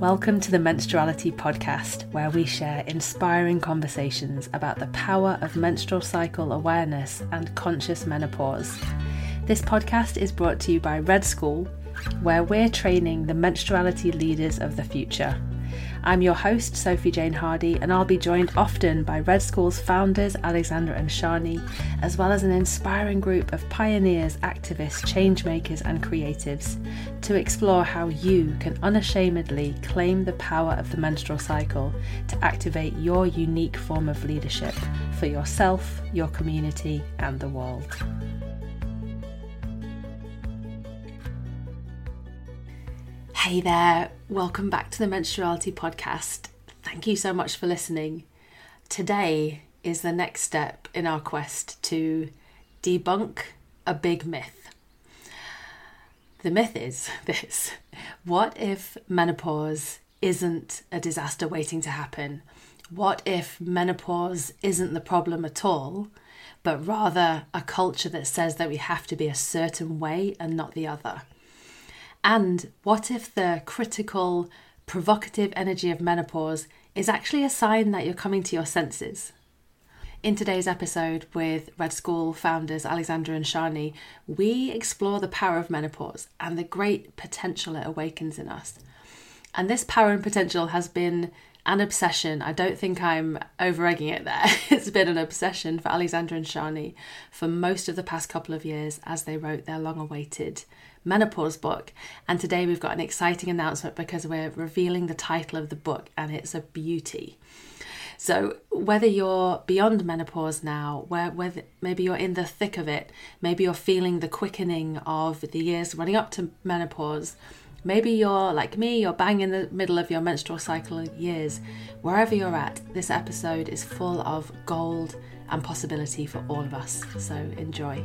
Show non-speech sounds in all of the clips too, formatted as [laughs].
Welcome to the Menstruality Podcast, where we share inspiring conversations about the power of menstrual cycle awareness and conscious menopause. This podcast is brought to you by Red School, where we're training the menstruality leaders of the future. I'm your host, Sophie Jane Hardy, and I'll be joined often by Red School's founders, Alexandra and Sjanie, as well as an inspiring group of pioneers, activists, changemakers, and creatives to explore how you can unashamedly claim the power of the menstrual cycle to activate your unique form of leadership for yourself, your community, and the world. Hey there, welcome back to the Menstruality Podcast. Thank you so much for listening. Today is the next step in our quest to debunk a big myth. The myth is [laughs] this What if menopause isn't a disaster waiting to happen? What if menopause isn't the problem at all, but rather a culture that says that we have to be a certain way and not the other? And what if the critical, provocative energy of menopause is actually a sign that you're coming to your senses? In today's episode with Red School founders Alexandra and Sjanie, we explore the power of menopause and the great potential it awakens in us. And this power and potential has been an obsession. I don't think I'm over egging it there. [laughs] It's been an obsession for Alexandra and Sjanie for most of the past couple of years as they wrote their long awaited menopause book. And today we've got an exciting announcement because we're revealing the title of the book and it's a beauty. So whether you're beyond menopause now, where whether maybe you're in the thick of it, maybe you're feeling the quickening of the years running up to menopause, maybe you're like me, you're bang in the middle of your menstrual cycle years, wherever you're at, this episode is full of gold and possibility for all of us. So enjoy.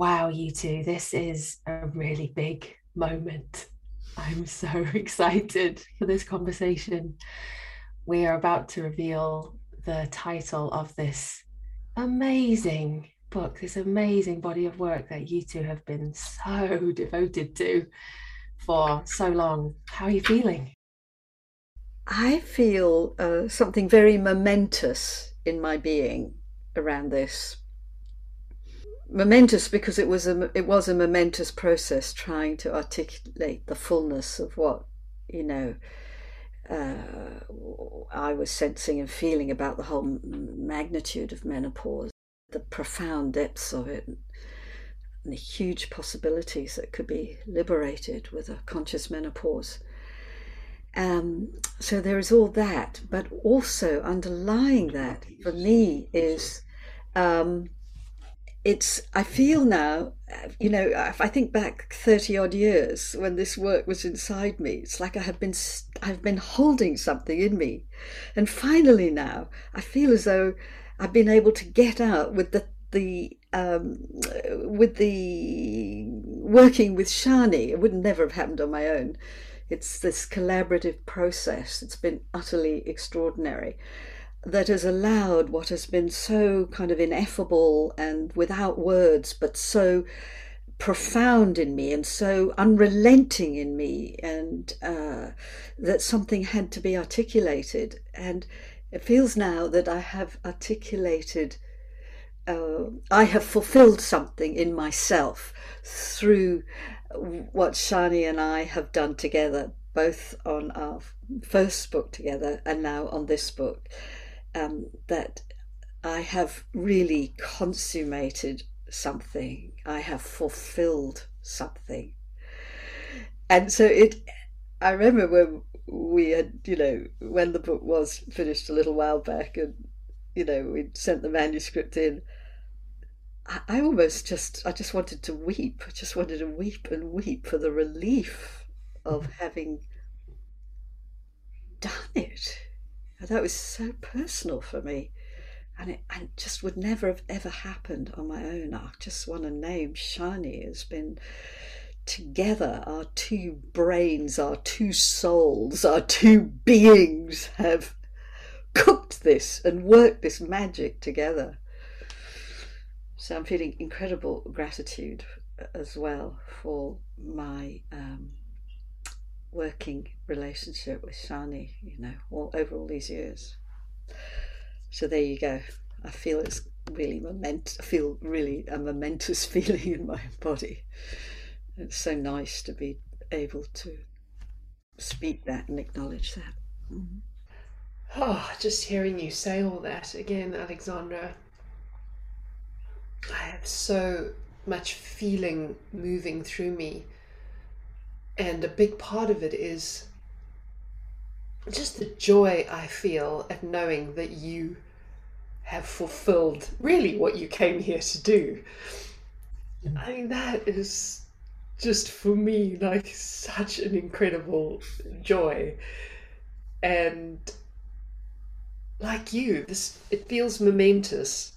Wow, you two, this is a really big moment. I'm so [laughs] excited for this conversation. We are about to reveal the title of this amazing book, this amazing body of work that you two have been so [laughs] devoted to for so long. How are you feeling? I feel uh, something very momentous in my being around this momentous because it was a it was a momentous process trying to articulate the fullness of what you know uh, I was sensing and feeling about the whole magnitude of menopause, the profound depths of it, and the huge possibilities that could be liberated with a conscious menopause. Um, so there is all that, but also underlying that for me is um, it's i feel now you know if i think back 30 odd years when this work was inside me it's like i have been i've been holding something in me. And finally now i feel as though i've been able to get out with the the um, with the working with Sjanie. It would never have happened on my own. It's this collaborative process. It's been utterly extraordinary that has allowed what has been so kind of ineffable and without words, but so profound in me and so unrelenting in me, and uh, that something had to be articulated. And it feels now that I have articulated, uh, I have fulfilled something in myself through what Sjanie and I have done together, both on our first book together and now on this book um, that I have really consummated something, I have fulfilled something. And so it, I remember when we had, you know, when the book was finished a little while back and, you know, we sent the manuscript in. I, I almost just, I just wanted to weep. I just wanted to weep and weep for the relief of having done it that was so personal for me. And it and just would never have ever happened on my own. I just want to name Sjanie has been together. Our two brains, our two souls, our two beings have cooked this and worked this magic together. So I'm feeling incredible gratitude as well for my um, working relationship with Sjanie, you know, all over all these years. So there you go. I feel it's really moment. I feel really a momentous [laughs] feeling in my body. It's so nice to be able to speak that and acknowledge that. Mm-hmm. Oh, just hearing you say all that again, Alexandra. I have so much feeling moving through me. And a big part of it is just the joy I feel at knowing that you have fulfilled really what you came here to do. I mean, that is just for me like such an incredible joy. And like you, this it feels momentous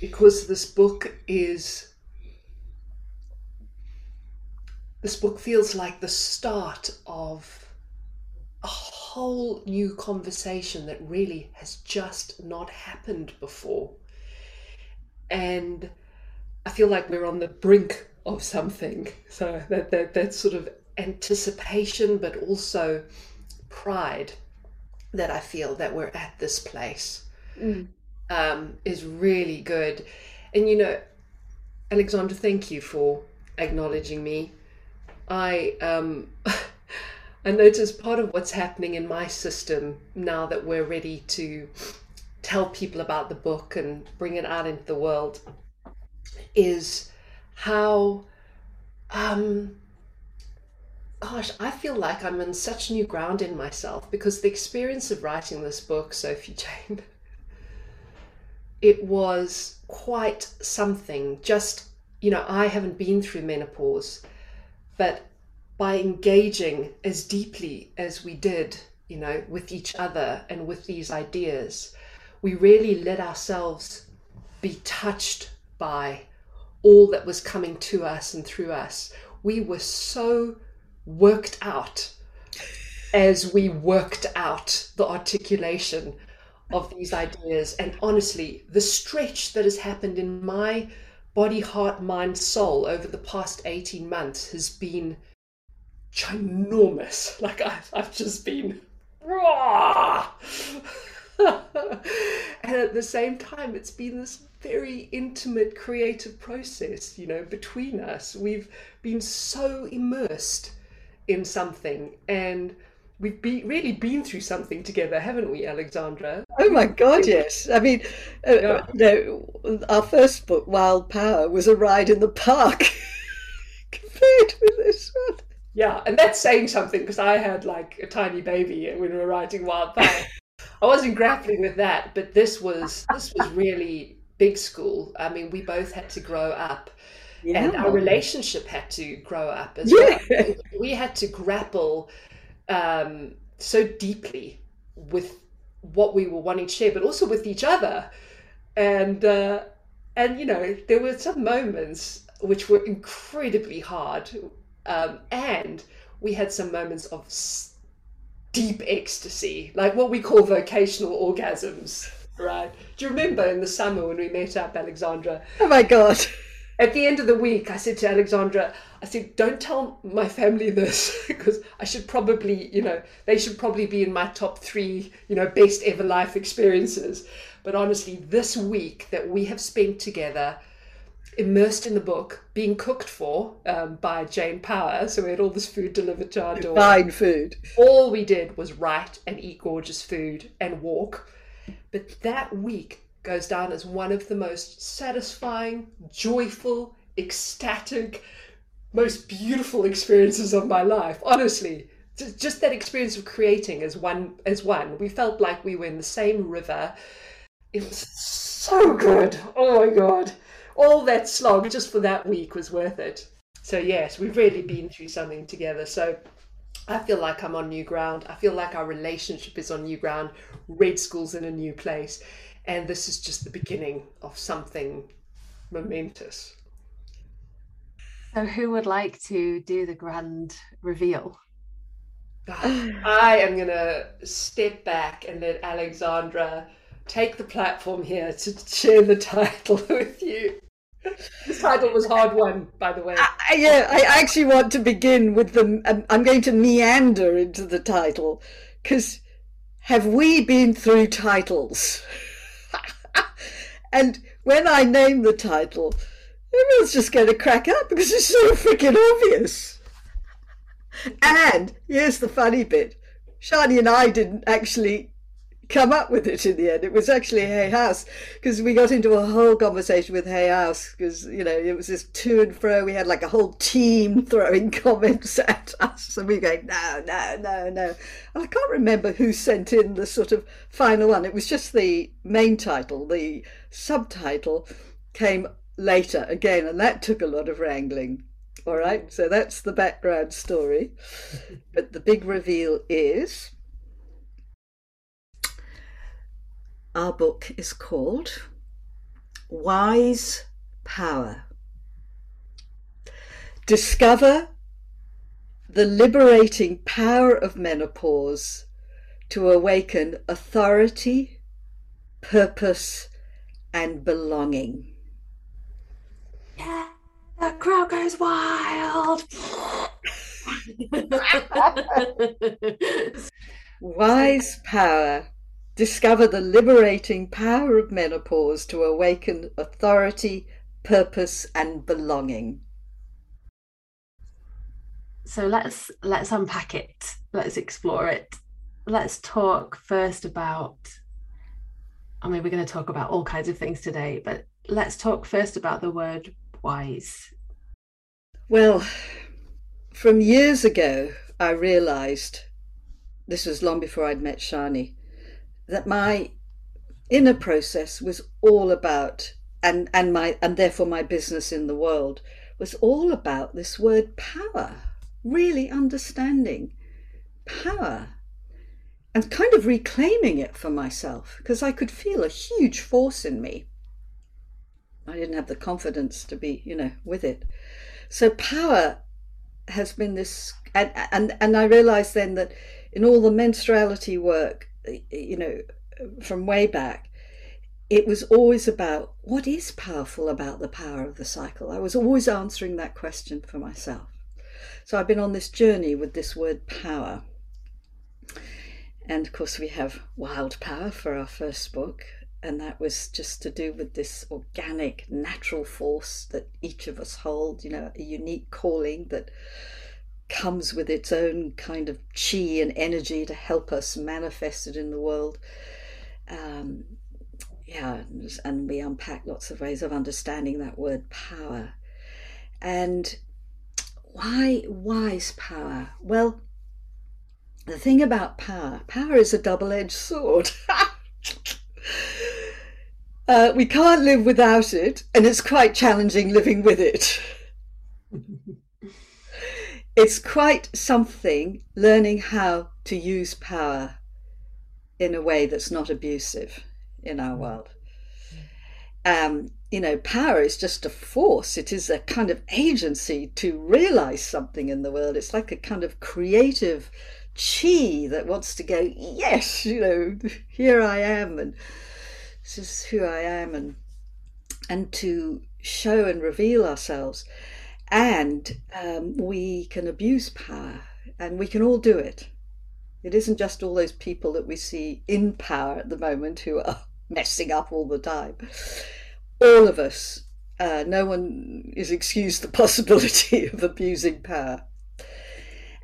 because this book is this book feels like the start of a whole new conversation that really has just not happened before. And I feel like we're on the brink of something. So that, that, that sort of anticipation, but also pride that I feel that we're at this place mm. um, is really good. And you know, Alexandra, thank you for acknowledging me. I um, [laughs] I notice part of what's happening in my system now that we're ready to tell people about the book and bring it out into the world is how um gosh, I feel like I'm in such new ground in myself because the experience of writing this book, Sophie Jane, [laughs] it was quite something. Just, you know, I haven't been through menopause, but by engaging as deeply as we did, you know, with each other and with these ideas, we really let ourselves be touched by all that was coming to us and through us. We were so worked out as we worked out the articulation of these ideas. And honestly, the stretch that has happened in my body, heart, mind, soul over the past 18 months has been ginormous. [laughs] Like I've, I've just been raw. [laughs] and at the same time, it's been this very intimate creative process, you know, between us. We've been so immersed in something and we've be, really been through something together, haven't we, Alexandra? Oh my God, yes. I mean, uh, yeah. you know, our first book, Wild Power, was a ride in the park [laughs] compared with this one. Yeah, and that's saying something because I had like a tiny baby when we were writing Wild Power. I wasn't grappling with that, but this was this was really big school. I mean, we both had to grow up yeah. and our relationship had to grow up as yeah. well. We had to grapple um, so deeply with what we were wanting to share, but also with each other. And uh, and you know, there were some moments which were incredibly hard, um, and we had some moments of deep ecstasy, like what we call vocational orgasms. Right? Do you remember in the summer when we met up, Alexandra? Oh my god! At the end of the week, I said to Alexandra, I said, don't tell my family this [laughs] because I should probably, you know, they should probably be in my top three, you know, best ever life experiences. But honestly, this week that we have spent together, immersed in the book, being cooked for um, by Jane Power, so we had all this food delivered to our door. Fine food. All we did was write and eat gorgeous food and walk. But that week, goes down as one of the most satisfying, joyful, ecstatic, most beautiful experiences of my life. Honestly, just that experience of creating as one as one. We felt like we were in the same river. It was so good. Oh my god. All that slog just for that week was worth it. So yes, we've really been through something together. So I feel like I'm on new ground. I feel like our relationship is on new ground. Red School's in a new place and this is just the beginning of something momentous. So, who would like to do the grand reveal? [sighs] I am going to step back and let Alexandra take the platform here to share the title [laughs] with you. This title was hard one, by the way. I, yeah, I actually want to begin with the. I'm going to meander into the title because have we been through titles? [laughs] and when I name the title, everyone's just going to crack up because it's so freaking obvious. And here's the funny bit Sjanie and I didn't actually come up with it in the end. It was actually Hay House because we got into a whole conversation with Hay House because you know it was this to and fro. We had like a whole team [laughs] throwing comments [laughs] at us, and we were going no, no, no, no. And I can't remember who sent in the sort of final one. It was just the main title. The subtitle came later again, and that took a lot of wrangling. All right, so that's the background story. [laughs] but the big reveal is our book is called Wise Power. Discover the liberating power of menopause to awaken authority, purpose, and belonging. Yeah, the crowd goes wild. Wise power discover the liberating power of menopause to awaken authority, purpose, and belonging. So let's let's unpack it. Let's explore it. Let's talk first about I mean we're going to talk about all kinds of things today, but let's talk first about the word wise. Well, from years ago I realized this was long before I'd met Sjanie that my inner process was all about and and my and therefore my business in the world was all about this word power really understanding power and kind of reclaiming it for myself because I could feel a huge force in me. I didn't have the confidence to be, you know, with it. So power has been this, and and, and I realized then that in all the menstruality work you know, from way back, it was always about what is powerful about the power of the cycle. I was always answering that question for myself. So I've been on this journey with this word power. And of course, we have Wild Power for our first book. And that was just to do with this organic, natural force that each of us hold, you know, a unique calling that comes with its own kind of chi and energy to help us manifest it in the world. Um, yeah, and we unpack lots of ways of understanding that word power. And why wise power? Well, the thing about power, power is a double edged sword. [laughs] uh, we can't live without it, and it's quite challenging living with it. [laughs] it's quite something learning how to use power in a way that's not abusive in our mm. world. Um, you know, power is just a force. It is a kind of agency to realize something in the world. It's like a kind of creative chi that wants to go, yes, you know, here I am, and this is who I am, and and to show and reveal ourselves and um, we can abuse power, and we can all do it. It isn't just all those people that we see in power at the moment who are [laughs] messing up all the time. All of us, uh, no one is excused the [laughs] possibility of abusing power.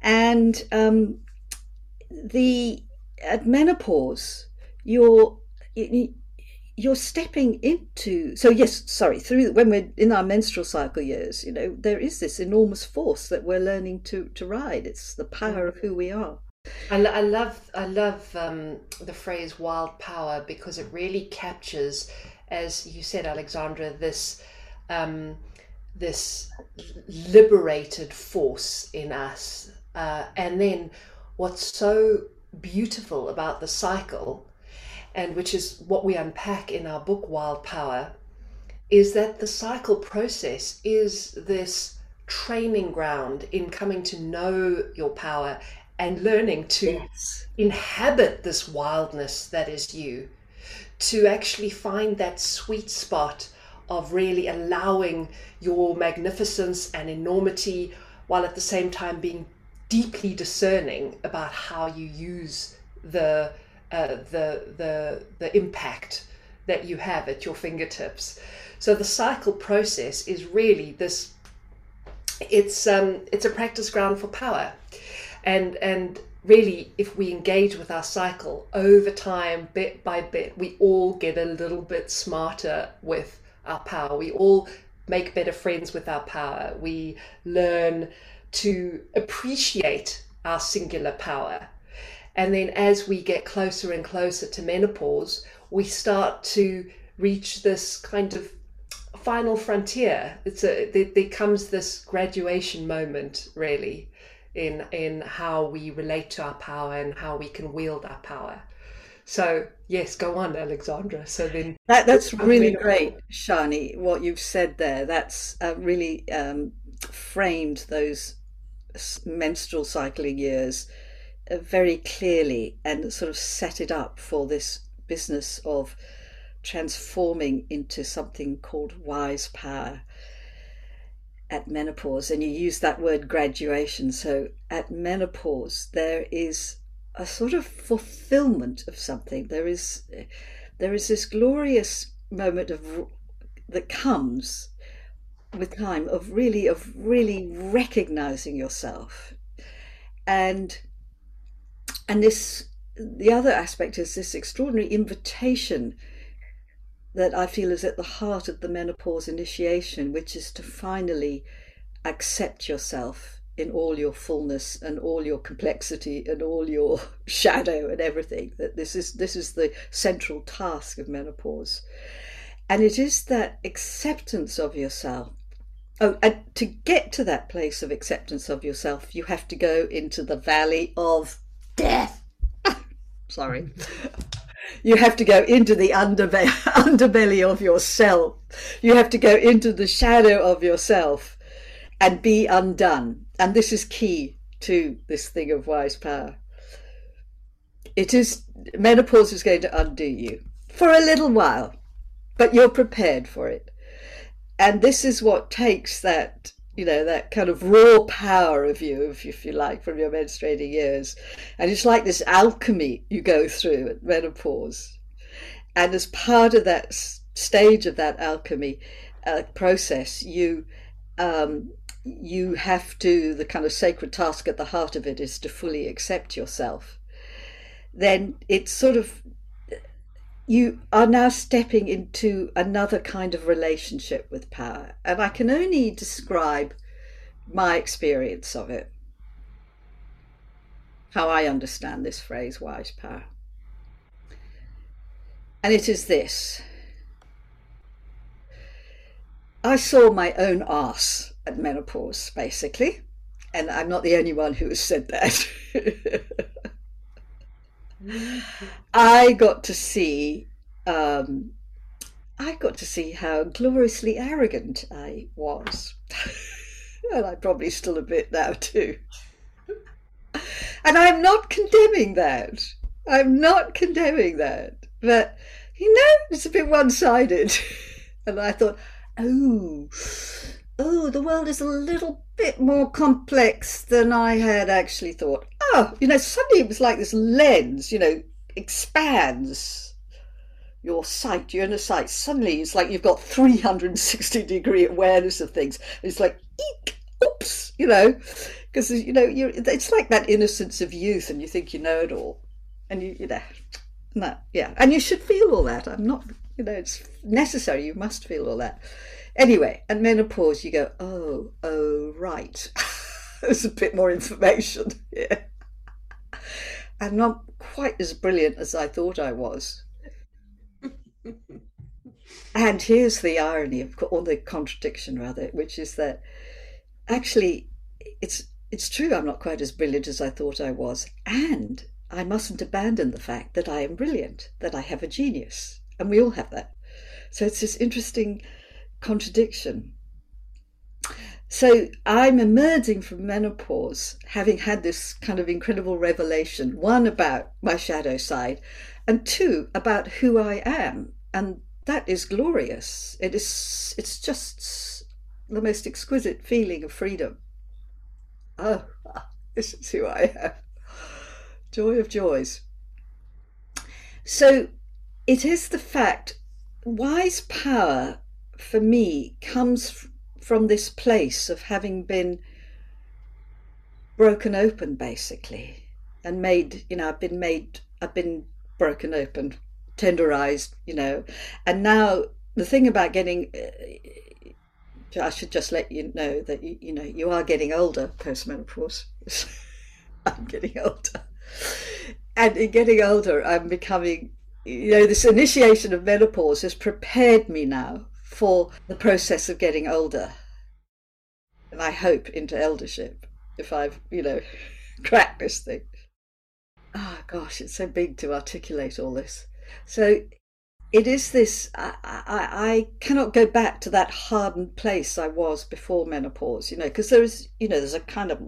And um, the at menopause, you're you're stepping into so yes sorry through when we're in our menstrual cycle years you know there is this enormous force that we're learning to to ride. It's the power of who we are. I, I love i love um, the phrase wild power because it really captures as you said alexandra this um, this liberated force in us. Uh, and then what's so beautiful about the cycle and which is what we unpack in our book Wild Power, is that the cycle process is this training ground in coming to know your power and learning to yes. inhabit this wildness that is you, to actually find that sweet spot of really allowing your magnificence and enormity while at the same time being deeply discerning about how you use the uh, the the the impact that you have at your fingertips. So the cycle process is really this. It's um it's a practice ground for power, and and really if we engage with our cycle over time, bit by bit, we all get a little bit smarter with our power. We all make better friends with our power. We learn to appreciate our singular power. And then as we get closer and closer to menopause, we start to reach this kind of final frontier. It's a there, there comes this graduation moment really in in how we relate to our power and how we can wield our power. So yes, go on, Alexandra. So then that, that's really great, Sjanie. What you've said there, that's uh, really um, framed those menstrual cycling years uh, very clearly and sort of set it up for this business of transforming into something called wise power at menopause. And you use that word graduation. So at menopause, there is a sort of fulfillment of something. There is there is this glorious moment of that comes with time of really of really recognizing yourself and and this the other aspect is this extraordinary invitation that I feel is at the heart of the menopause initiation, which is to finally accept yourself in all your fullness and all your complexity and all your [laughs] shadow and everything. That this is this is the central task of menopause. And it is that acceptance of yourself. Oh, and to get to that place of acceptance of yourself, you have to go into the valley of death. [laughs] Sorry. You have to go into the underbe- [laughs] underbelly of yourself. You have to go into the shadow of yourself and be undone. And this is key to this thing of wise power. It is menopause is going to undo you for a little while, but you're prepared for it. And this is what takes that you know, that kind of raw power of you, if, if you like, from your menstruating years. And it's like this alchemy you go through at menopause. And as part of that stage of that alchemy uh, process, you um, you have to the kind of sacred task at the heart of it is to fully accept yourself. Then it's sort of you are now stepping into another kind of relationship with power. And I can only describe my experience of it, how I understand this phrase, wise power. And it is this I saw my own ass at menopause, basically. And I'm not the only one who has said that. [laughs] I got to see, um, I got to see how gloriously arrogant I was, [laughs] and I'm probably still a bit now too. And I'm not condemning that. I'm not condemning that, but you know, it's a bit one-sided. [laughs] and I thought, oh, oh, the world is a little bit more complex than I had actually thought. Oh, you know, suddenly it was like this lens, you know, expands your sight, your inner sight. Suddenly it's like you've got 360 degree awareness of things. It's like, eek, oops, you know, because, you know, you it's like that innocence of youth and you think you know it all. And you, you know, no, yeah. And you should feel all that. I'm not, you know, it's necessary. You must feel all that. Anyway, at menopause, you go, oh, oh, right. [laughs] There's a bit more information [laughs] here. I'm not quite as brilliant as I thought I was. [laughs] and here's the irony of, or the contradiction rather, which is that actually it's it's true I'm not quite as brilliant as I thought I was, and I mustn't abandon the fact that I am brilliant, that I have a genius, and we all have that. So it's this interesting contradiction. So I'm emerging from menopause having had this kind of incredible revelation one about my shadow side, and two, about who I am. And that is glorious. It is, it's just the most exquisite feeling of freedom. Oh, [laughs] this is who I am. Joy of joys. So it is the fact, wise power for me comes from this place of having been broken open basically and made you know i've been made i've been broken open tenderized you know. And now the thing about getting uh, i should just let you know that you, you know you are getting older postmenopause. [laughs] I'm getting older. And in getting older i'm becoming you know this initiation of menopause has prepared me now for the process of getting older and i hope into eldership if I've, you know, [laughs] cracked this thing. Oh, gosh, it's so big to articulate all this. So it is this I, I, I cannot go back to that hardened place I was before menopause, you know, because there is, you know, there's a kind of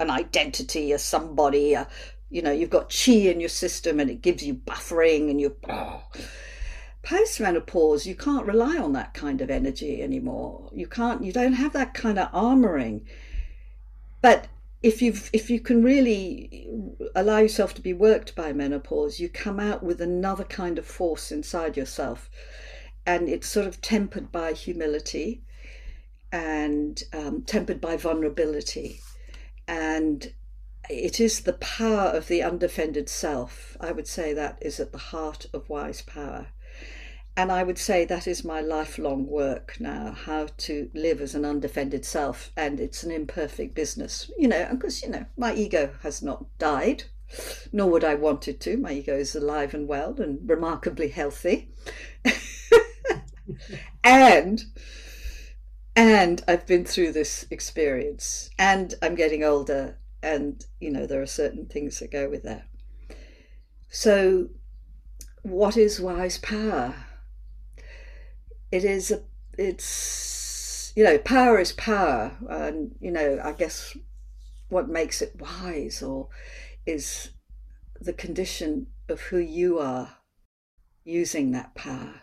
an identity, a somebody, a, you know, you've got chi in your system and it gives you buffering and you. Oh. Post menopause, you can't rely on that kind of energy anymore. You can't, you don't have that kind of armoring. But if you if you can really allow yourself to be worked by menopause, you come out with another kind of force inside yourself, and it's sort of tempered by humility, and um, tempered by vulnerability, and it is the power of the undefended self. I would say that is at the heart of wise power. And I would say that is my lifelong work now, how to live as an undefended self. And it's an imperfect business, you know, because, you know, my ego has not died, nor would I want it to. My ego is alive and well and remarkably healthy. [laughs] and and I've been through this experience and I'm getting older and you know there are certain things that go with that. So what is wise power? It is a, it's you know power is power and you know i guess what makes it wise or is the condition of who you are using that power.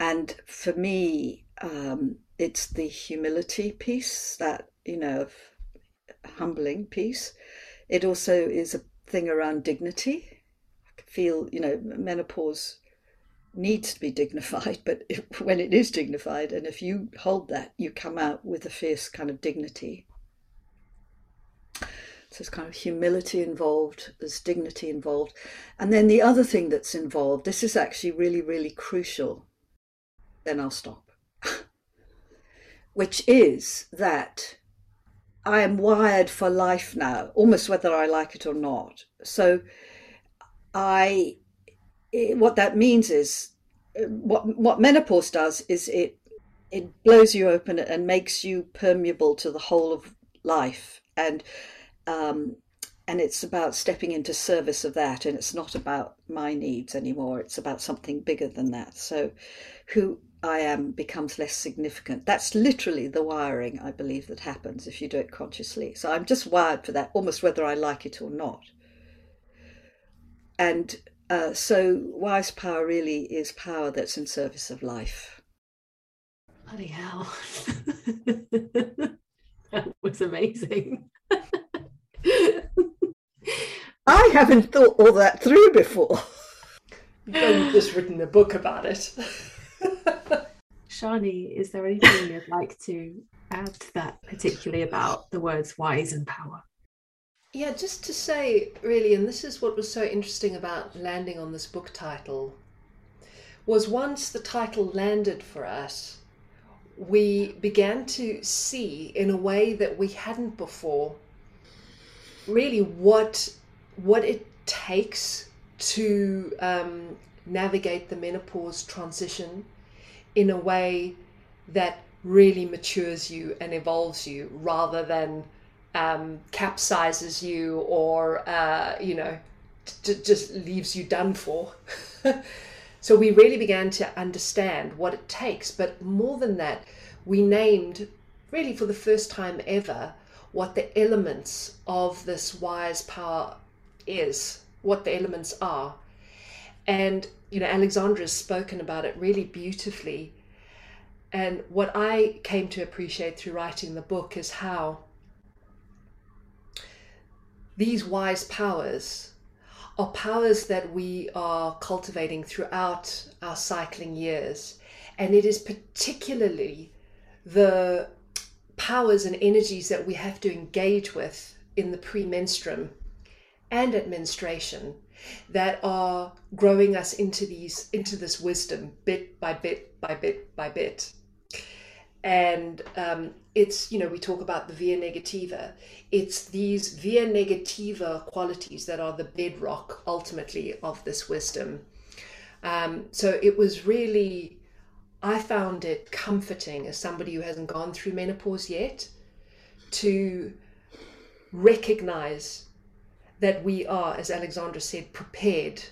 And for me um, it's the humility piece that you know humbling piece. It also is a thing around dignity. I feel you know menopause needs to be dignified, but if, when it is dignified, and if you hold that, you come out with a fierce kind of dignity. So there's kind of humility involved, there's dignity involved. And then the other thing that's involved, this is actually really, really crucial, then I'll stop, [laughs] which is that I am wired for life now, almost whether I like it or not. So I what that means is what what menopause does is it it blows you open and makes you permeable to the whole of life. And um, and it's about stepping into service of that. And it's not about my needs anymore. It's about something bigger than that. So who i am becomes less significant. That's literally the wiring i believe that happens if you do it consciously. So i'm just wired for that almost whether i like it or not. And uh, so, wise power really is power that's in service of life. Bloody hell. [laughs] that was amazing. [laughs] I haven't thought all that through before. You've just written a book about it. [laughs] Sjanie, is there anything you'd like to add to that, particularly about the words wise and power? Yeah, just to say, really, and this is what was so interesting about landing on this book title, was once the title landed for us, we began to see in a way that we hadn't before really what what it takes to um, navigate the menopause transition in a way that really matures you and evolves you rather than um, capsizes you or uh, you know t- just leaves you done for [laughs] so we really began to understand what it takes but more than that we named really for the first time ever what the elements of this wise power is what the elements are And, you know, Alexandra's spoken about it really beautifully. And what I came to appreciate through writing the book is how these wise powers are powers that we are cultivating throughout our cycling years. And it is particularly the powers and energies that we have to engage with in the premenstruum and at menstruation that are growing us into these into this wisdom bit by bit by bit by bit and um, it's you know we talk about the via negativa it's these via negativa qualities that are the bedrock ultimately of this wisdom um, so it was really i found it comforting as somebody who hasn't gone through menopause yet to recognize that we are, as Alexandra said, prepared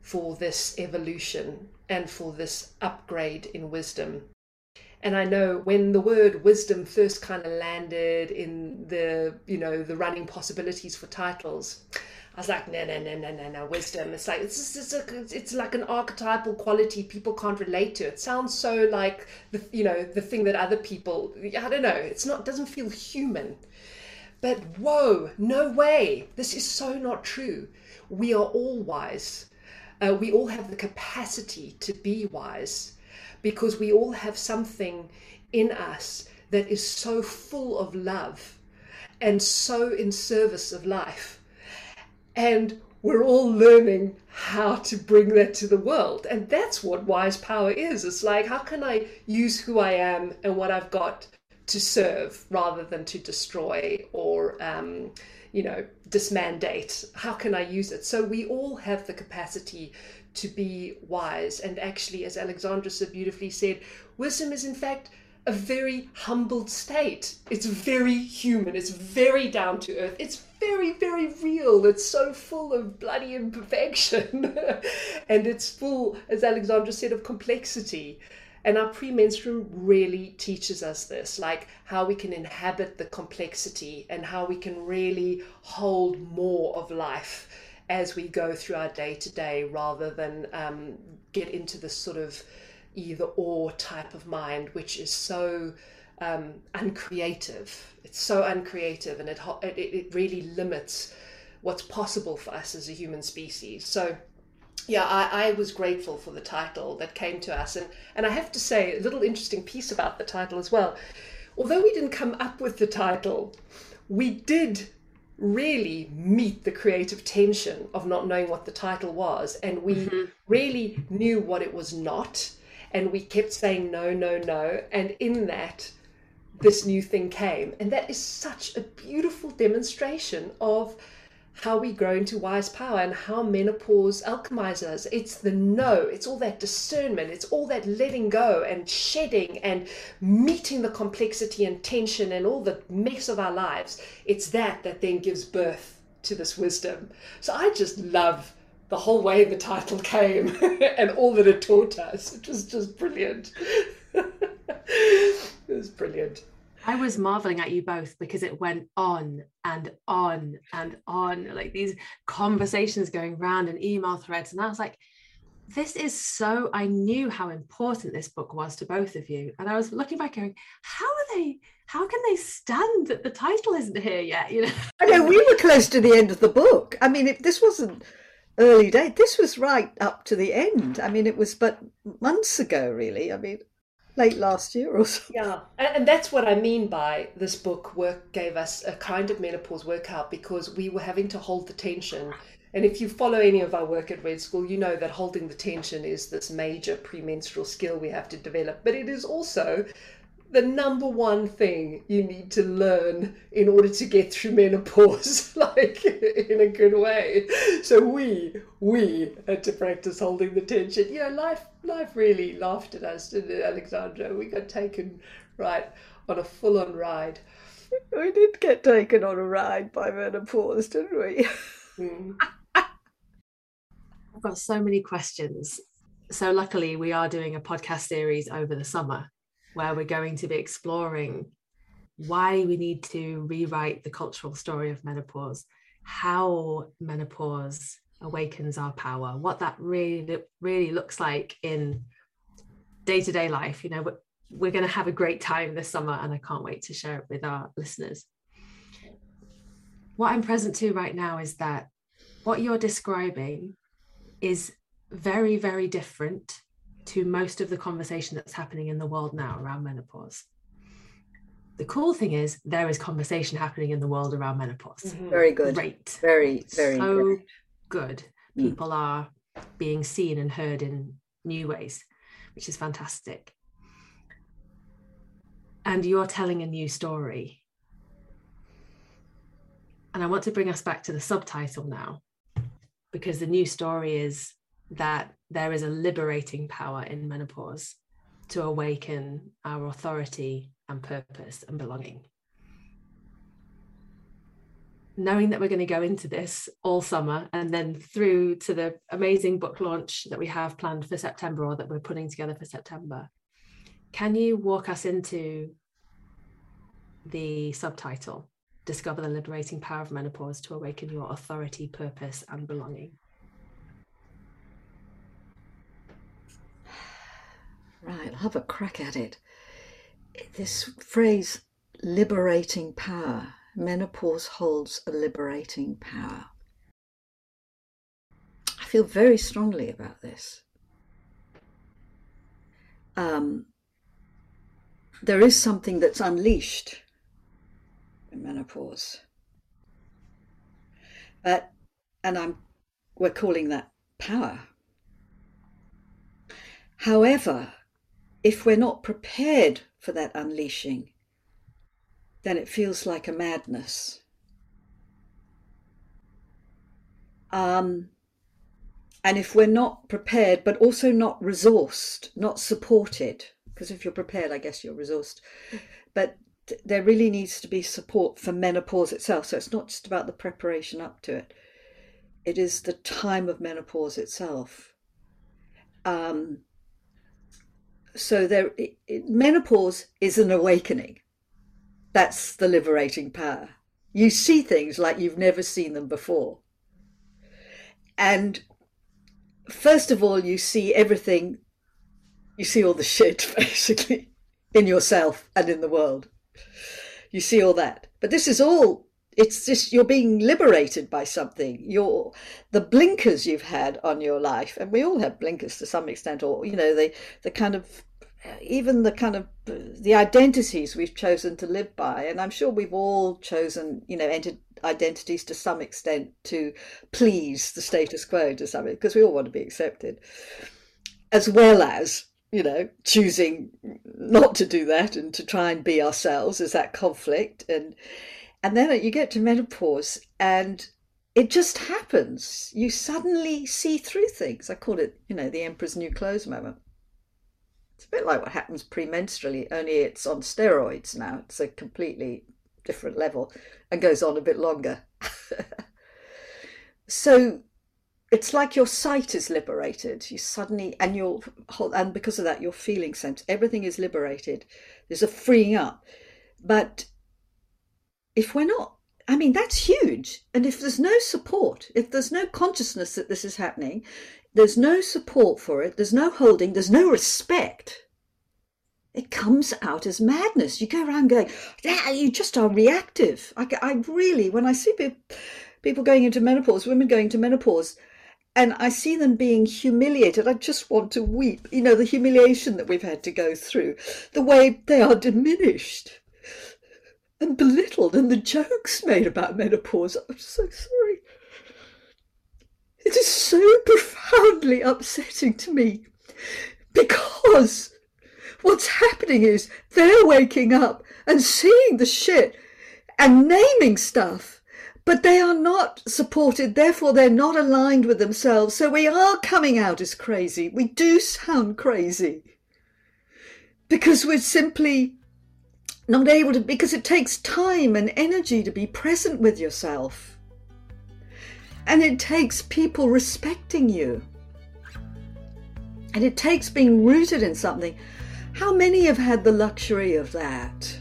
for this evolution and for this upgrade in wisdom. And I know when the word wisdom first kind of landed in the, you know, the running possibilities for titles, I was like, no, no, no, no, no, no, wisdom. It's like it's just, it's, a, it's like an archetypal quality people can't relate to. It sounds so like the, you know, the thing that other people. I don't know. It's not. Doesn't feel human. But whoa, no way. This is so not true. We are all wise. Uh, we all have the capacity to be wise because we all have something in us that is so full of love and so in service of life. And we're all learning how to bring that to the world. And that's what wise power is. It's like, how can I use who I am and what I've got to serve rather than to destroy or um, you know dismandate how can i use it so we all have the capacity to be wise. And actually as alexandra so beautifully said wisdom is in fact a very humbled state. It's very human. It's very down to earth. It's very very real. It's so full of bloody imperfection. [laughs] And it's full as alexandra said of complexity. And our premenstruum really teaches us this, like how we can inhabit the complexity and how we can really hold more of life as we go through our day to day rather than um, get into this sort of either or type of mind, which is so um, uncreative. It's so uncreative and it, it, it really limits what's possible for us as a human species. So, yeah, I, I, was grateful for the title that came to us. And, and I have to say, a little interesting piece about the title as well. Although we didn't come up with the title, we did really meet the creative tension of not knowing what the title was. And we mm-hmm. really knew what it was not. And we kept saying no, no, no. And in that, this new thing came. And that is such a beautiful demonstration of how we grow into wise power and how menopause alchemizes us. It's the no, it's all that discernment, it's all that letting go and shedding and meeting the complexity and tension and all the mess of our lives. It's that that then gives birth to this wisdom. So I just love the whole way the title came [laughs] and all that it taught us. It was just brilliant. [laughs] it was brilliant. I was marveling at you both because it went on and on and on, like these conversations going round and email threads. And I was like, this is so, I knew how important this book was to both of you. And I was looking back going, how are they, how can they stand that the title isn't here yet? You know, I know we were close to the end of the book. I mean, if this wasn't early day, this was right up to the end. I mean, it was but months ago, really. I mean, late last year or so. Yeah, and, and, that's what I mean by this book work gave us a kind of menopause workout because we were having to hold the tension. And if you follow any of our work at Red School, you know that holding the tension is this major premenstrual skill we have to develop. But it is also the number one thing you need to learn in order to get through menopause, [laughs] like in a good way. So we we had to practice holding the tension. You know, life life really laughed at us, didn't it, Alexandra? We got taken right on a full on ride. We did get taken on a ride by menopause, didn't we? [laughs] Mm. I've got so many questions. So luckily we are doing a podcast series over the summer where we're going to be exploring why we need to rewrite the cultural story of menopause, how menopause awakens our power, what that really really looks like in day-to-day life. You know, we're, we're going to have a great time this summer and I can't wait to share it with our listeners. What I'm present to right now is that what you're describing is very, very different to most of the conversation that's happening in the world now around menopause. The cool thing is there is conversation happening in the world around menopause. Mm-hmm. Very good. Great. Very, very so great. good. Mm. People are being seen and heard in new ways, which is fantastic. And you're telling a new story. And I want to bring us back to the subtitle now, because the new story is that there is a liberating power in menopause to awaken our authority and purpose and belonging. Knowing that we're going to go into this all summer and then through to the amazing book launch that we have planned for September or that we're putting together for September, can you walk us into the subtitle Discover the Liberating Power of Menopause to Awaken Your Authority, Purpose, and Belonging? Right, I'll have a crack at it. This phrase, liberating power, menopause holds a liberating power. I feel very strongly about this. Um, there is something that's unleashed in menopause. But, and I'm, we're calling that power. However, if we're not prepared for that unleashing, then it feels like a madness. Um, and if we're not prepared, but also not resourced, not supported, because if you're prepared, I guess you're resourced, but there really needs to be support for menopause itself. So it's not just about the preparation up to it, it is the time of menopause itself. Um, so there it, menopause is an awakening. That's the liberating power. You see things like you've never seen them before. And first of all you see everything you see all the shit [laughs] basically in yourself and in the world. You see all that. But this is all it's just you're being liberated by something. You're the blinkers you've had on your life and we all have blinkers to some extent or you know the the kind of even the kind of the identities we've chosen to live by. And i'm sure we've all chosen you know entered identities to some extent to please the status quo to some because we all want to be accepted. As well as you know choosing not to do that and to try and be ourselves as that conflict. And and then you get to menopause and it just happens. You suddenly see through things. I call it, you know, the emperor's new clothes moment. It's a bit like what happens premenstrually, only it's on steroids now. It's a completely different level and goes on a bit longer. [laughs] so it's like your sight is liberated. You suddenly, and your and because of that, your feeling sense, everything is liberated. There's a freeing up. But if we're not I mean, that's huge. And if there's no support, if there's no consciousness that this is happening, there's no support for it, there's no holding, there's no respect, it comes out as madness. You go around going, yeah, you just are reactive. I, I really, when I see people going into menopause, women going to menopause, and I see them being humiliated, I just want to weep. You know, the humiliation that we've had to go through, the way they are diminished and belittled and the jokes made about menopause. I'm so sorry. It is so profoundly upsetting to me because what's happening is they're waking up and seeing the shit and naming stuff, but they are not supported, therefore, they're not aligned with themselves. So we are coming out as crazy. We do sound crazy because we're simply not able to, because it takes time and energy to be present with yourself. And it takes people respecting you. And it takes being rooted in something. How many have had the luxury of that?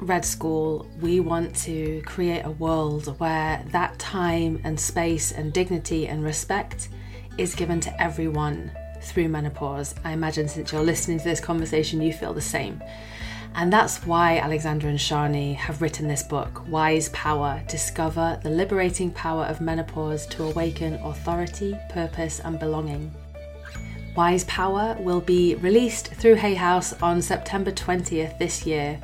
Red School, we want to create a world where that time and space and dignity and respect is given to everyone through menopause. I imagine since you're listening to this conversation, you feel the same. And that's why Alexandra and Sjanie have written this book, Wise Power Discover the Liberating Power of Menopause to Awaken Authority, Purpose, and Belonging. Wise Power will be released through Hay House on September 20th this year,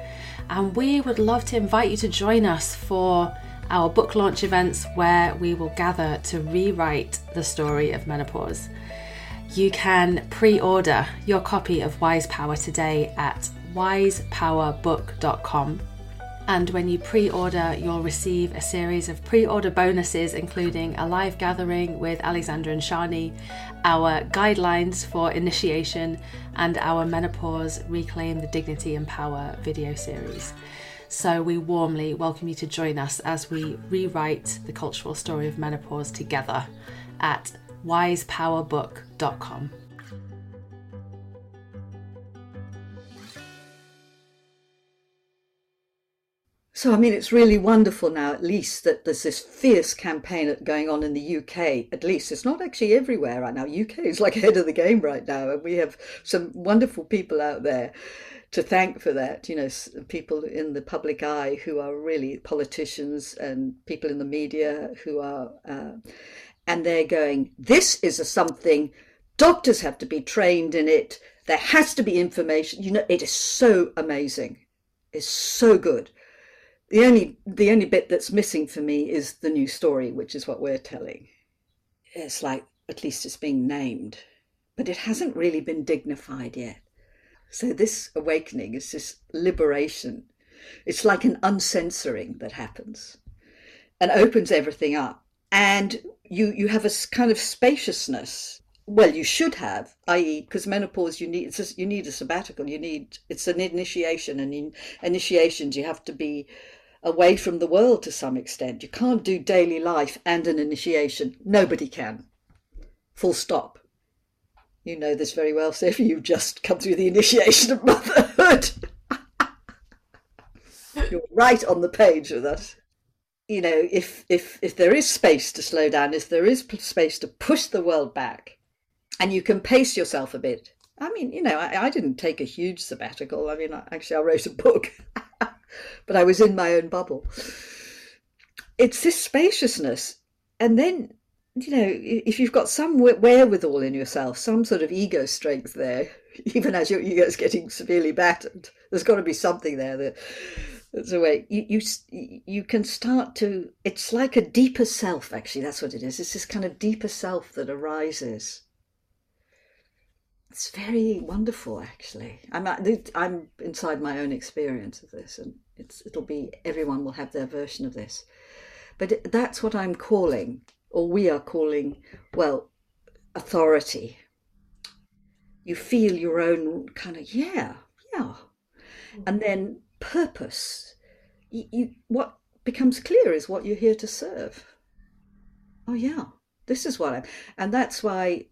and we would love to invite you to join us for our book launch events where we will gather to rewrite the story of menopause. You can pre order your copy of Wise Power today at wisepowerbook.com. And when you pre order, you'll receive a series of pre order bonuses, including a live gathering with Alexandra and Sjanie, our guidelines for initiation, and our Menopause Reclaim the Dignity and Power video series. So we warmly welcome you to join us as we rewrite the cultural story of menopause together at wisepowerbook.com. So, I mean, it's really wonderful now, at least, that there's this fierce campaign going on in the UK. At least it's not actually everywhere right now. UK is like [laughs] ahead of the game right now, and we have some wonderful people out there to thank for that. You know, people in the public eye who are really politicians and people in the media who are, uh, and they're going, this is a something, doctors have to be trained in it. There has to be information. You know, it is so amazing. It's so good the only the only bit that's missing for me is the new story, which is what we're telling. It's like at least it's being named, but it hasn't really been dignified yet. So this awakening is this liberation. It's like an uncensoring that happens and opens everything up. And you you have a kind of spaciousness well you should have i.e because menopause you need it's you need a sabbatical you need it's an initiation and in initiations you have to be away from the world to some extent. You can't do daily life and an initiation. Nobody can. Full stop. You know this very well [laughs] so if you've just come through the initiation of motherhood. [laughs] You're right on the page with us. You know if if if there is space to slow down if there is space to push the world back and you can pace yourself a bit. I mean, you know, I, I didn't take a huge sabbatical. I mean, actually, I wrote a book, [laughs] [laughs] but I was in my own bubble. It's this spaciousness. And then, you know, if you've got some wherewithal in yourself, some sort of ego strength there, [laughs] even as your ego is getting severely battered, there's got to be something there that that's a way you, you you can start to it's like a deeper self actually that's what it is it's this kind of deeper self that arises it's very wonderful, actually. I'm I'm inside my own experience of this, and it's it'll be everyone will have their version of this, but that's what I'm calling, or we are calling, well, authority. You feel your own kind of yeah, yeah, and then purpose. You, you what becomes clear is what you're here to serve. Oh yeah, this is what I'm, and that's why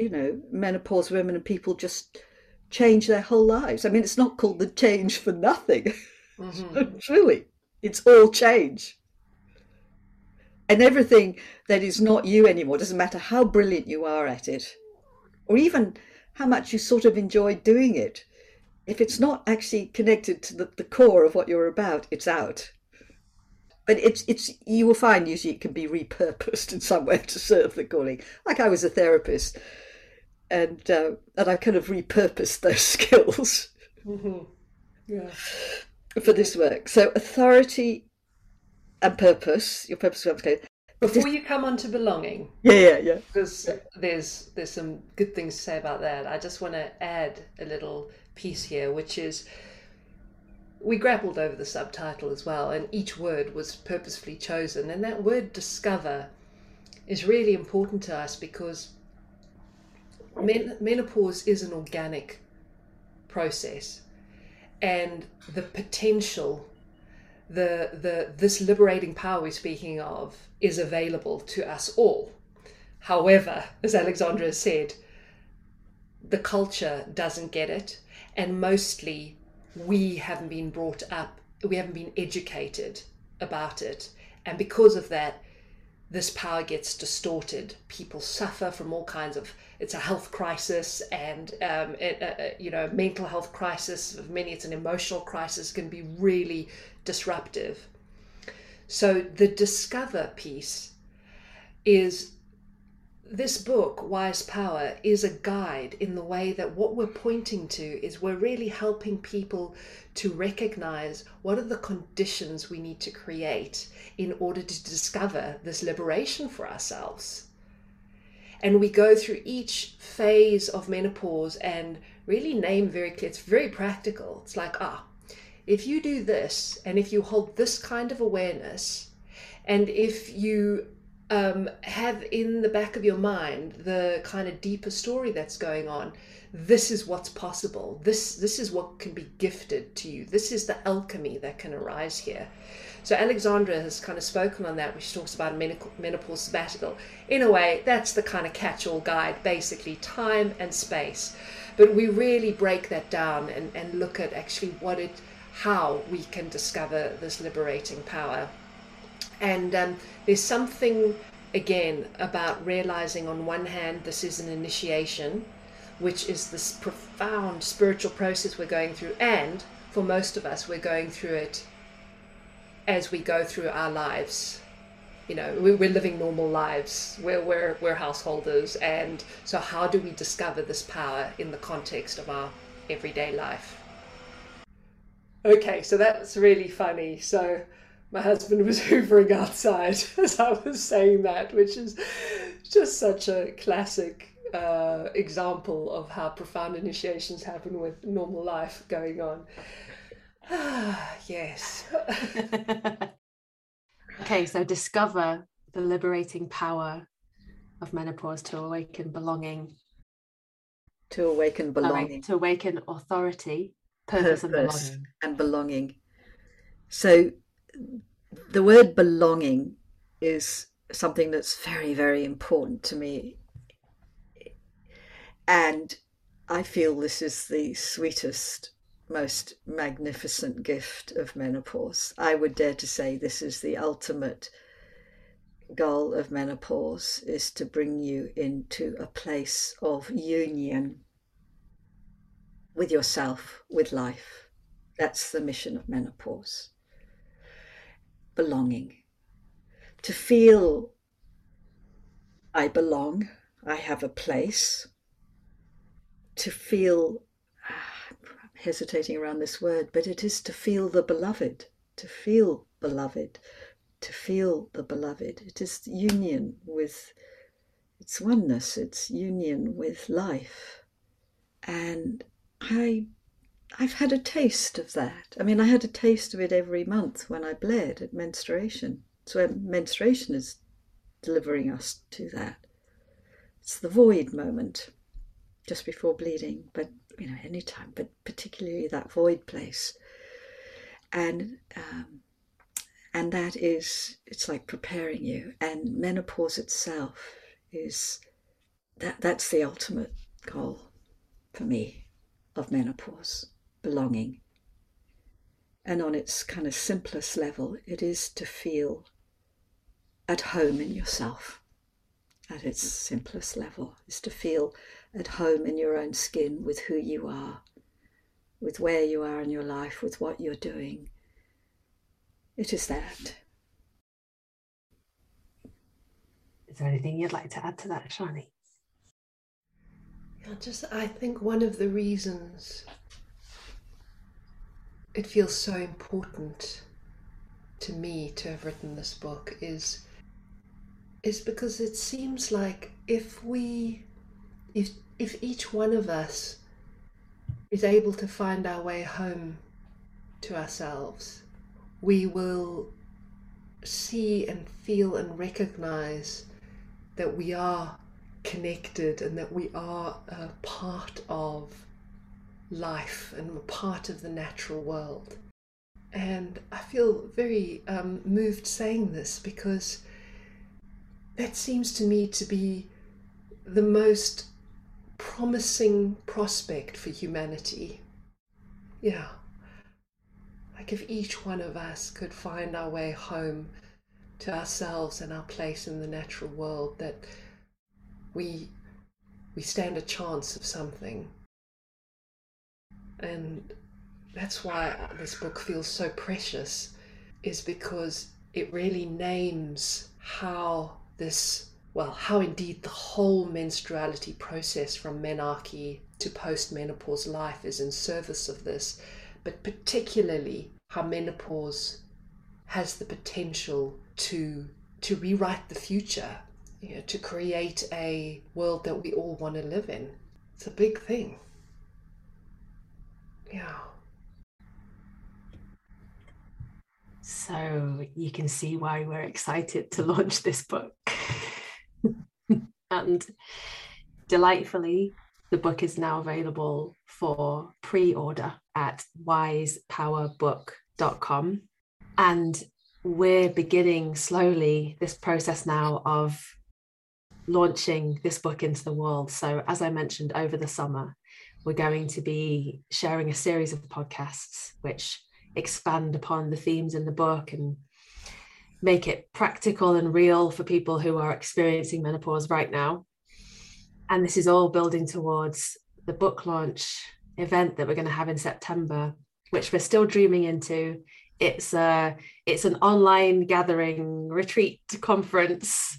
you know, menopause women and people just change their whole lives. I mean, it's not called the change for nothing. [laughs] Mm-hmm. Truly, it's all change. And everything that is not you anymore, doesn't matter how brilliant you are at it, or even how much you sort of enjoy doing it, if it's not actually connected to the, the core of what you're about, it's out. But it's it's you will find usually it can be repurposed [laughs] in some way to serve the calling. Like I was a therapist and uh, and I kind of repurposed those [laughs] skills mm-hmm. yeah. for this work. So authority and purpose, your purpose. Before you come on to belonging, yeah, yeah, yeah, because there's there's some good things to say about that. I just want to add a little piece here, which is we grappled over the subtitle as well, and each word was purposefully chosen, and that word discover is really important to us because men- menopause is an organic process, and the potential, the the this liberating power we're speaking of, is available to us all. However, as Alexandra said, the culture doesn't get it, and mostly we haven't been brought up we haven't been educated about it. And because of that, this power gets distorted. People suffer from all kinds of. It's a health crisis and um, it, uh, you know mental health crisis. For many, it's an emotional crisis. Can be really disruptive. So the discover piece is this book, Wise Power, is a guide in the way that what we're pointing to is we're really helping people to recognize what are the conditions we need to create in order to discover this liberation for ourselves. And we go through each phase of menopause and really name very clear, it's very practical. It's like, ah, if you do this and if you hold this kind of awareness, and if you um, have in the back of your mind the kind of deeper story that's going on. This is what's possible. This this is what can be gifted to you. This is the alchemy that can arise here. So alexandra has kind of spoken on that she talks about a menopause sabbatical. In a way that's the kind of catch-all guide basically time and space. But we really break that down and, and look at actually what it how we can discover this liberating power and um, there's something, again, about realizing on one hand, this is an initiation, which is this profound spiritual process we're going through. And for most of us, we're going through it as we go through our lives. You know, we're living normal lives. We're, we're, we're householders. And so, how do we discover this power in the context of our everyday life? Okay, so that's really funny. So, my husband was [laughs] hoovering outside [laughs] as I was saying that, which is just such a classic uh, example of how profound initiations happen with normal life going on. Ah, [sighs] yes. [laughs] okay, so discover the liberating power of menopause to awaken belonging. To awaken belonging. Sorry, to awaken authority, purpose, purpose and belonging. And belonging. So the word belonging is something that's very, very important to me. And I feel this is the sweetest, most magnificent gift of menopause. I would dare to say this is the ultimate goal of menopause is to bring you into a place of union with yourself, with life. That's the mission of menopause belonging, to feel I belong, I have a place, to feel, ah, I'm hesitating around this word, but it is to feel the beloved, to feel beloved, to feel the beloved. It is union with, it's oneness, it's union with life. And I I've had a taste of that. I mean, I had a taste of it every month when I bled at menstruation. So menstruation is delivering us to that. It's the void moment just before bleeding, but you know, any time, but particularly that void place. And um, and that is it's like preparing you. And menopause itself is that that's the ultimate goal for me of menopause belonging. And on its kind of simplest level, it is to feel at home in yourself. At its simplest level, is to feel at home in your own skin with who you are, with where you are in your life, with what you're doing. It is that. Is there anything you'd like to add to that, Sjanie? Yeah, just I think one of the reasons it feels so important to me to have written this book is is because it seems like if we if if each one of us is able to find our way home to ourselves we will see and feel and recognize that we are connected and that we are a part of life and part of the natural world. And I feel very um, moved saying this because that seems to me to be the most promising prospect for humanity. Yeah. Like if each one of us could find our way home to ourselves and our place in the natural world, that we we stand a chance of something. And that's why this book feels so precious, is because it really names how this, well, how indeed the whole menstruality process from menarche to post-menopause life is in service of this, but particularly how menopause has the potential to to rewrite the future, you know, to create a world that we all want to live in. It's a big thing. Yeah. So you can see why we're excited to launch this book. and delightfully, the book is now available for pre order at wisepowerbook.com. And we're beginning slowly this process now of launching this book into the world. So, as I mentioned over the summer, we're going to be sharing a series of podcasts which expand upon the themes in the book and make it practical and real for people who are experiencing menopause right now. And this is all building towards the book launch event that we're going to have in September, which we're still dreaming into. It's a it's an online gathering retreat conference,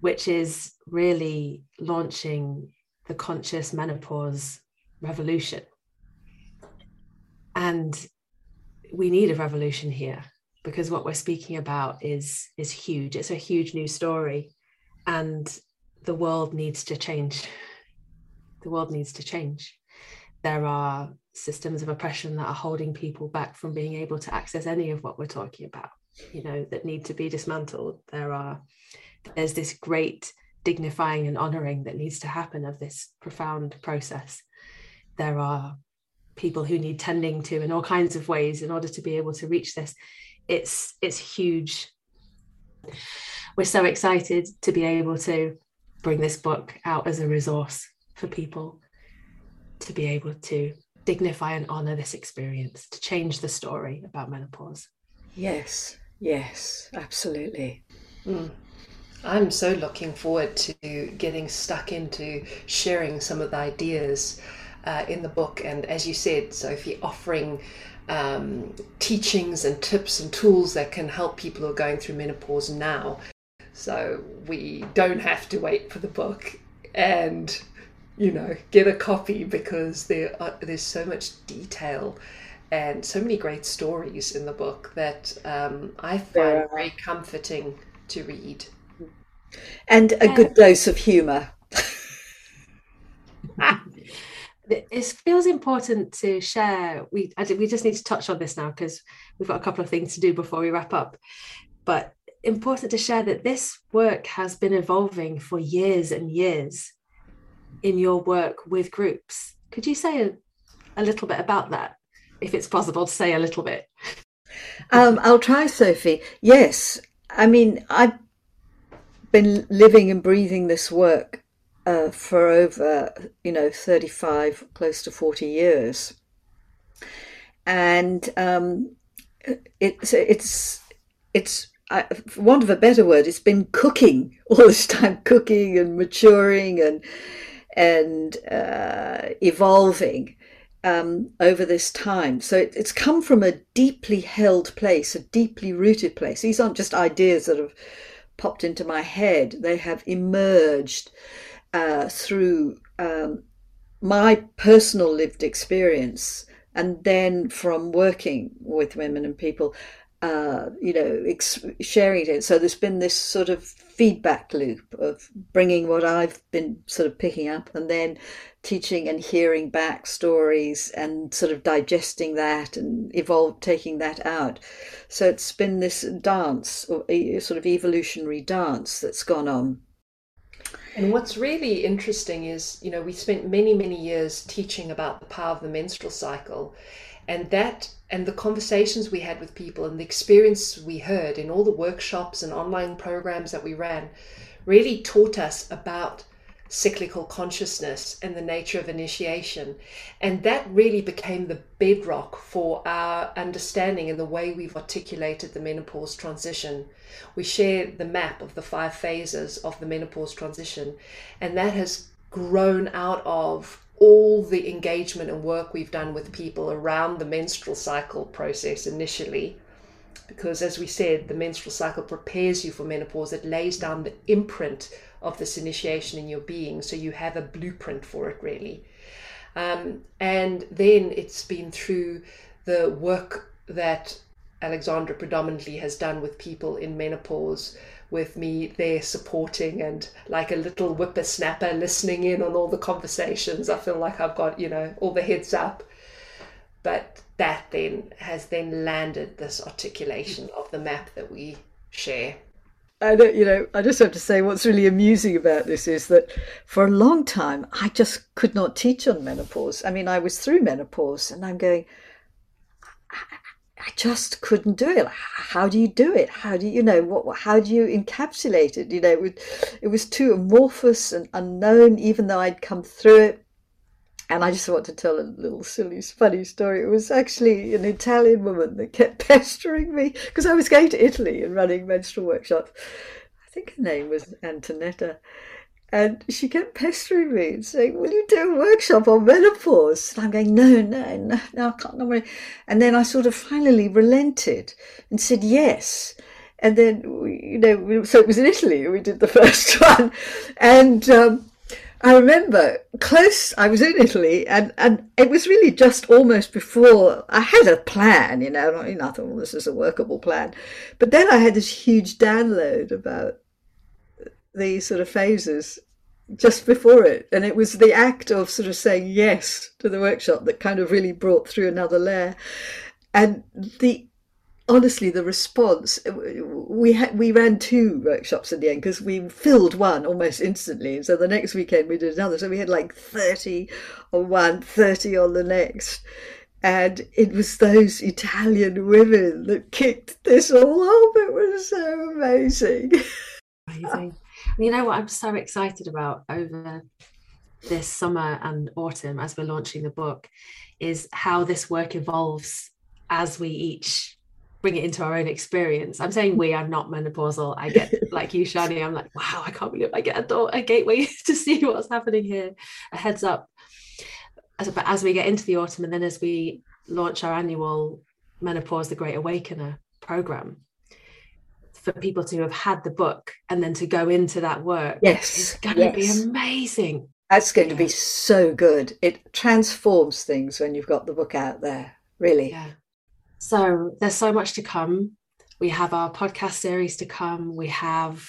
which is really launching the conscious menopause revolution. And we need a revolution here because what we're speaking about is is huge. It's a huge new story. And the world needs to change. The world needs to change. There are systems of oppression that are holding people back from being able to access any of what we're talking about, you know, that need to be dismantled. There are, there's this great dignifying and honoring that needs to happen of this profound process. There are people who need tending to in all kinds of ways in order to be able to reach this. It's it's huge. We're so excited to be able to bring this book out as a resource for people to be able to dignify and honor this experience, to change the story about menopause. Yes, yes, absolutely. Mm. I'm so looking forward to getting stuck into sharing some of the ideas uh, in the book. And as you said, Sophie, offering um, teachings and tips and tools that can help people who are going through menopause now so we don't have to wait for the book and, you know, get a copy because there are, there's so much detail and so many great stories in the book that um, I find very comforting to read. And a good dose of humour. [laughs] [laughs] it feels important to share. We I, we just need to touch on this now because we've got a couple of things to do before we wrap up. But important to share that this work has been evolving for years and years in your work with groups. Could you say a, a little bit about that, if it's possible to say a little bit? Um, I'll try, Sophie. Yes, I mean, I've been living and breathing this work uh, for over, you know, 35, close to 40 years. And um, it's, it's, it's for want of a better word, it's been cooking [laughs] all this time, cooking and maturing and and uh, evolving um, over this time. So it, it's come from a deeply held place, a deeply rooted place. These aren't just ideas that have popped into my head; they have emerged uh, through um, my personal lived experience, and then from working with women and people uh, you know, ex- sharing it. So there's been this sort of feedback loop of bringing what I've been sort of picking up and then teaching and hearing back stories and sort of digesting that and evolve taking that out. So it's been this dance or a sort of evolutionary dance that's gone on. And what's really interesting is, you know, we spent many, many years teaching about the power of the menstrual cycle and that and the conversations we had with people and the experience we heard in all the workshops and online programs that we ran really taught us about cyclical consciousness and the nature of initiation. And that really became the bedrock for our understanding and the way we've articulated the menopause transition. We share the map of the five phases of the menopause transition, and that has grown out of all the engagement and work we've done with people around the menstrual cycle process initially because as we said the menstrual cycle prepares you for menopause. It lays down the imprint of this initiation in your being so you have a blueprint for it really. Um, and then it's been through the work that alexandra predominantly has done with people in menopause with me there supporting and like a little whippersnapper listening in on all the conversations. I feel like i've got you know all the heads up. But that then has then landed this articulation of the map that we share. I don't, you know, I just have to say what's really amusing about this is that for a long time I just could not teach on menopause. I mean, I was through menopause and I'm going, I just couldn't do it. How do you do it? How do you, you know, what, how do you encapsulate it? You know, it was, it was too amorphous and unknown, even though I'd come through it. And I just want to tell a little silly, funny story. It was actually an Italian woman that kept [laughs] pestering me because I was going to Italy and running menstrual workshops. I think her name was Antonetta. And she kept pestering me and saying, Will you do a workshop on menopause? And I'm going, No, no, no, no, I can't. No. And then I sort of finally relented and said yes. And then, you know, so it was in Italy, we did the [laughs] first one. And um, I remember close, I was in Italy and, and it was really just almost before I had a plan, you know, know, I thought, well, this is a workable plan. But then I had this huge download about these sort of phases just before it. And it was the act of sort of saying yes to the workshop that kind of really brought through another layer. And the honestly, the response we had we ran two workshops in the end because we filled one almost instantly, and so the next weekend we did another. So we had like thirty on one, 30 on the next. And it was those Italian women that kicked this all off. It was so amazing. Amazing. You know what I'm so excited about over this summer and autumn as we're launching the book is how this work evolves as we each bring it into our own experience. I'm saying we, I'm not menopausal. I get [laughs] like you, Sjanie, I'm like, wow, I can't believe I get a door, a gateway [laughs] to see what's happening here, a heads up. As, but as we get into the autumn and then as we launch our annual Menopause the Great Awakener program, for people to have had the book and then to go into that work yes it's going yes. to be amazing that's going yeah. to be so good it transforms things when you've got the book out there really yeah so there's so much to come. We have our podcast series to come. We have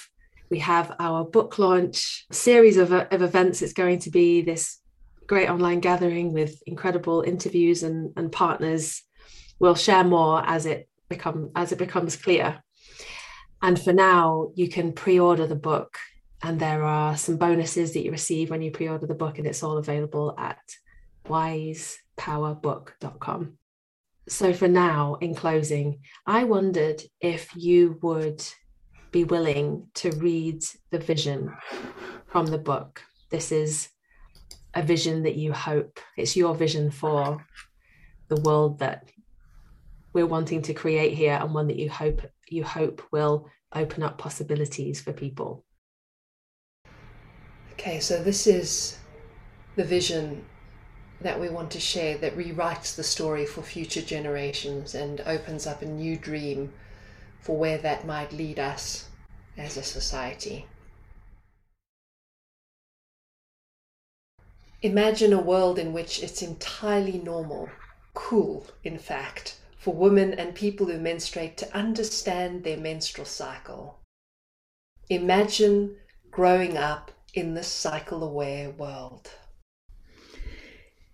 we have our book launch series of, of events. It's going to be this great online gathering with incredible interviews and, and partners. We'll share more as it become as it becomes clear. And for now, you can pre-order the book, and there are some bonuses that you receive when you pre-order the book, and it's all available at wisepowerbook.com so for now in closing i wondered if you would be willing to read the vision from the book. This is a vision that you hope it's your vision for the world that we're wanting to create here and one that you hope you hope will open up possibilities for people okay so this is the vision that we want to share that rewrites the story for future generations and opens up a new dream for where that might lead us as a society. Imagine a world in which it's entirely normal, cool, in fact, for women and people who menstruate to understand their menstrual cycle. Imagine growing up in this cycle aware world.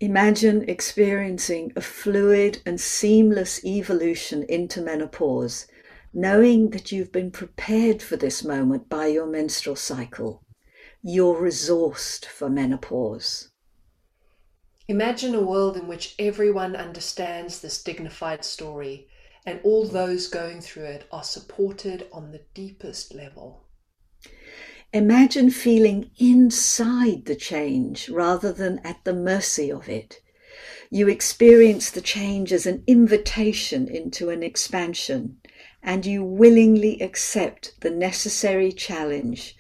Imagine experiencing a fluid and seamless evolution into menopause, knowing that you've been prepared for this moment by your menstrual cycle. You're resourced for menopause. Imagine a world in which everyone understands this dignified story and all those going through it are supported on the deepest level. Imagine feeling inside the change rather than at the mercy of it. You experience the change as an invitation into an expansion, and you willingly accept the necessary challenge,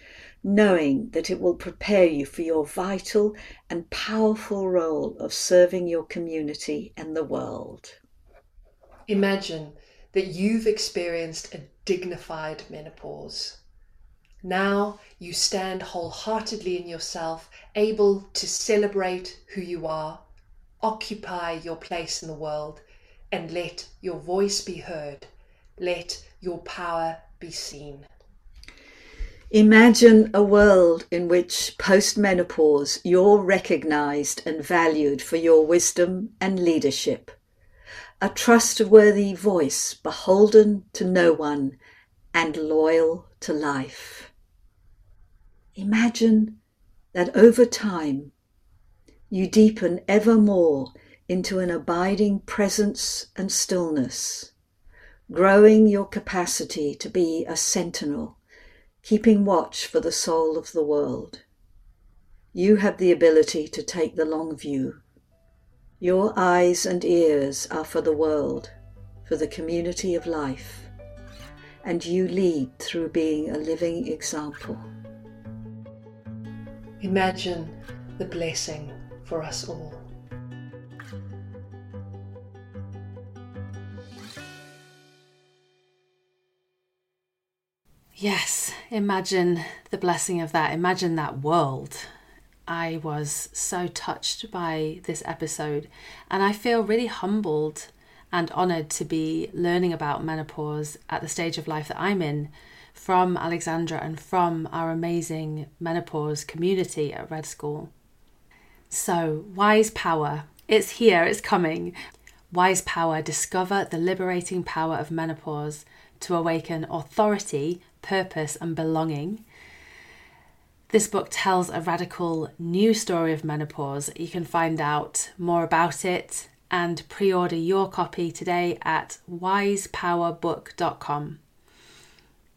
knowing that it will prepare you for your vital and powerful role of serving your community and the world. Imagine that you've experienced a dignified menopause. Now you stand wholeheartedly in yourself, able to celebrate who you are, occupy your place in the world, and let your voice be heard let your power be seen. Imagine a world in which post menopause you're recognized and valued for your wisdom and leadership. A trustworthy voice beholden to no one and loyal to life. Imagine that over time you deepen ever more into an abiding presence and stillness growing your capacity to be a sentinel, keeping watch for the soul of the world. You have the ability to take the long view. Your eyes and ears are for the world, for the community of life, and you lead through being a living example. Imagine the blessing for us all. Yes, imagine the blessing of that. Imagine that world. I was so touched by this episode, and I feel really humbled and honoured to be learning about menopause at the stage of life that I'm in from Alexandra and from our amazing menopause community at Red School. So, Wise Power. It's here, it's coming. Wise Power Discover the liberating power of menopause to awaken authority purpose, and belonging. This book tells a radical new story of menopause. You can find out more about it and pre order your copy today at wisepowerbook.com.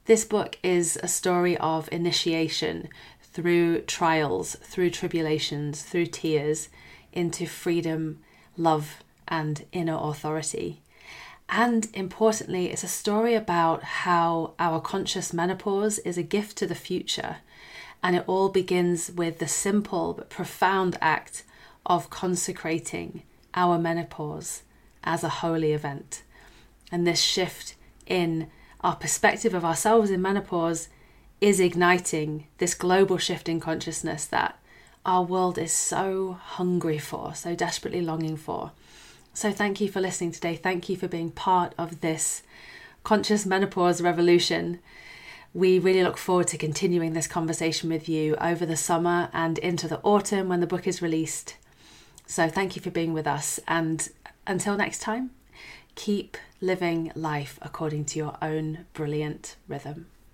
This book is a story of initiation through trials, through tribulations, through tears into freedom, love, and inner authority. And importantly, it's a story about how our conscious menopause is a gift to the future. And it all begins with the simple but profound act of consecrating our menopause as a holy event. And this shift in our perspective of ourselves in menopause is igniting this global shift in consciousness that our world is so hungry for, so desperately longing for. So, thank you for listening today. Thank you for being part of this conscious menopause revolution. We really look forward to continuing this conversation with you over the summer and into the autumn when the book is released. So, thank you for being with us. And until next time, keep living life according to your own brilliant rhythm.